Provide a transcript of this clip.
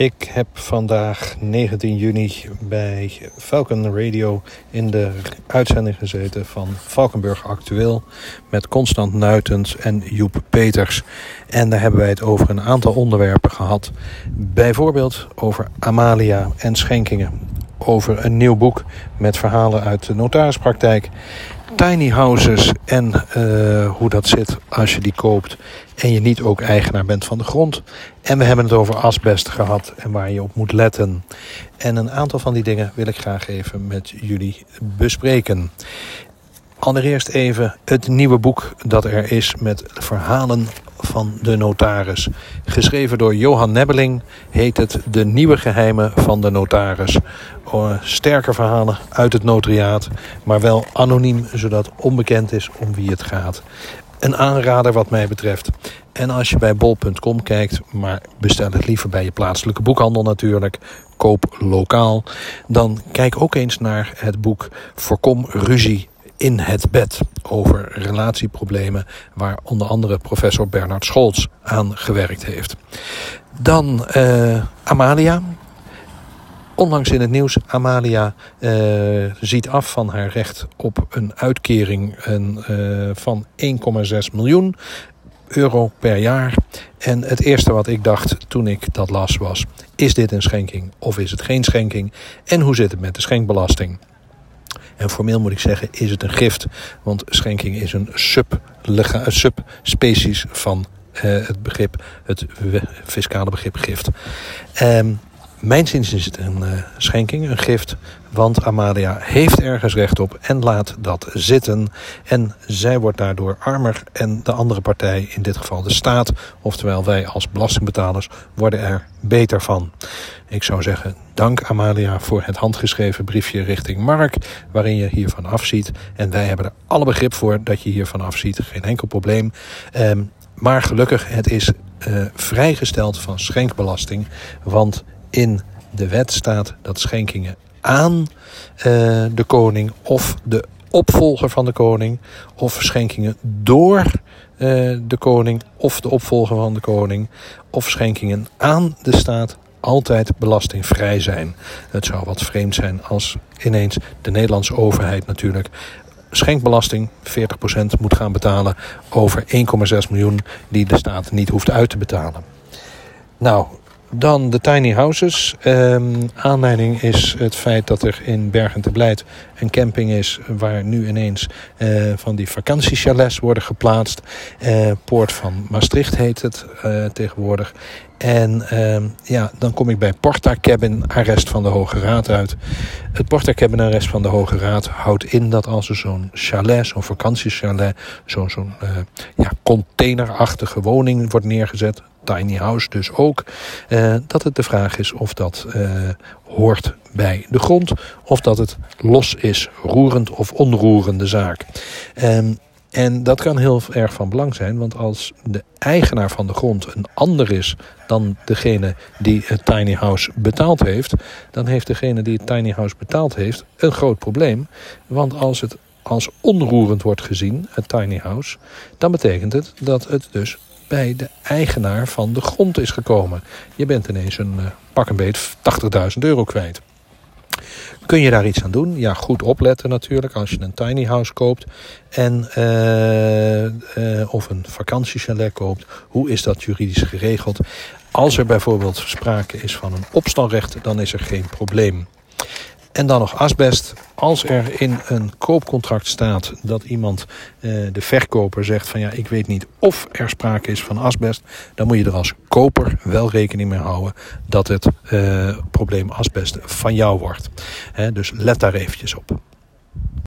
Ik heb vandaag 19 juni bij Falcon Radio in de uitzending gezeten van Valkenburg Actueel met Constant Nuitens en Joep Peters. En daar hebben wij het over een aantal onderwerpen gehad. Bijvoorbeeld over Amalia en schenkingen. Over een nieuw boek met verhalen uit de notarispraktijk tiny houses en uh, hoe dat zit als je die koopt en je niet ook eigenaar bent van de grond. En we hebben het over asbest gehad en waar je op moet letten. En een aantal van die dingen wil ik graag even met jullie bespreken. Allereerst even het nieuwe boek dat er is met verhalen van de notaris. Geschreven door Johan Nebbeling heet het De Nieuwe Geheimen van de Notaris. Oh, sterke verhalen uit het notariaat, maar wel anoniem, zodat onbekend is om wie het gaat. Een aanrader wat mij betreft. En als je bij bol.com kijkt, maar bestel het liever bij je plaatselijke boekhandel natuurlijk, koop lokaal, dan kijk ook eens naar het boek Voorkom ruzie in het bed over relatieproblemen waar onder andere professor Bernard Scholz aan gewerkt heeft. Dan uh, Amalia. Onlangs in het nieuws, Amalia uh, ziet af van haar recht op een uitkering uh, van 1,6 miljoen euro per jaar. En het eerste wat ik dacht toen ik dat las was: is dit een schenking of is het geen schenking? En hoe zit het met de schenkbelasting? En formeel moet ik zeggen, is het een gift. Want schenking is een subspecies van uh, het begrip, het fiscale begrip gift. Um, mijn zin is het een uh, schenking, een gift. Want Amalia heeft ergens recht op en laat dat zitten. En zij wordt daardoor armer. En de andere partij, in dit geval de staat, oftewel wij als belastingbetalers, worden er beter van. Ik zou zeggen, dank Amalia voor het handgeschreven briefje richting Mark, waarin je hiervan afziet. En wij hebben er alle begrip voor dat je hiervan afziet. Geen enkel probleem. Um, maar gelukkig, het is uh, vrijgesteld van schenkbelasting. Want in de wet staat dat schenkingen aan uh, de koning of de opvolger van de koning of schenkingen door uh, de koning of de opvolger van de koning of schenkingen aan de staat altijd belastingvrij zijn. Het zou wat vreemd zijn als ineens de Nederlandse overheid natuurlijk schenkbelasting 40% moet gaan betalen over 1,6 miljoen die de staat niet hoeft uit te betalen. Nou, dan de tiny houses. Um, aanleiding is het feit dat er in Bergen te Blijt een camping is... waar nu ineens uh, van die vakantiechalets worden geplaatst. Uh, Poort van Maastricht heet het uh, tegenwoordig. En uh, ja, dan kom ik bij Porta Cabin Arrest van de Hoge Raad uit. Het Porta Cabin Arrest van de Hoge Raad houdt in dat als er zo'n chalet, zo'n vakantiechalet, zo'n zo'n ja, containerachtige woning wordt neergezet, tiny house dus ook, uh, dat het de vraag is of dat uh, hoort bij de grond of dat het los is, roerend of onroerende zaak. Um, en dat kan heel erg van belang zijn, want als de eigenaar van de grond een ander is dan degene die het tiny house betaald heeft, dan heeft degene die het tiny house betaald heeft een groot probleem. Want als het als onroerend wordt gezien, het tiny house, dan betekent het dat het dus bij de eigenaar van de grond is gekomen. Je bent ineens een uh, pak een beet 80.000 euro kwijt. Kun je daar iets aan doen? Ja, goed opletten natuurlijk als je een tiny house koopt. En, uh, uh, of een vakantiechalet koopt. Hoe is dat juridisch geregeld? Als er bijvoorbeeld sprake is van een opstalrecht, dan is er geen probleem. En dan nog asbest. Als er in een koopcontract staat dat iemand, eh, de verkoper, zegt van ja, ik weet niet of er sprake is van asbest, dan moet je er als koper wel rekening mee houden dat het uh, probleem asbest van jou wordt. Dus let daar eventjes op.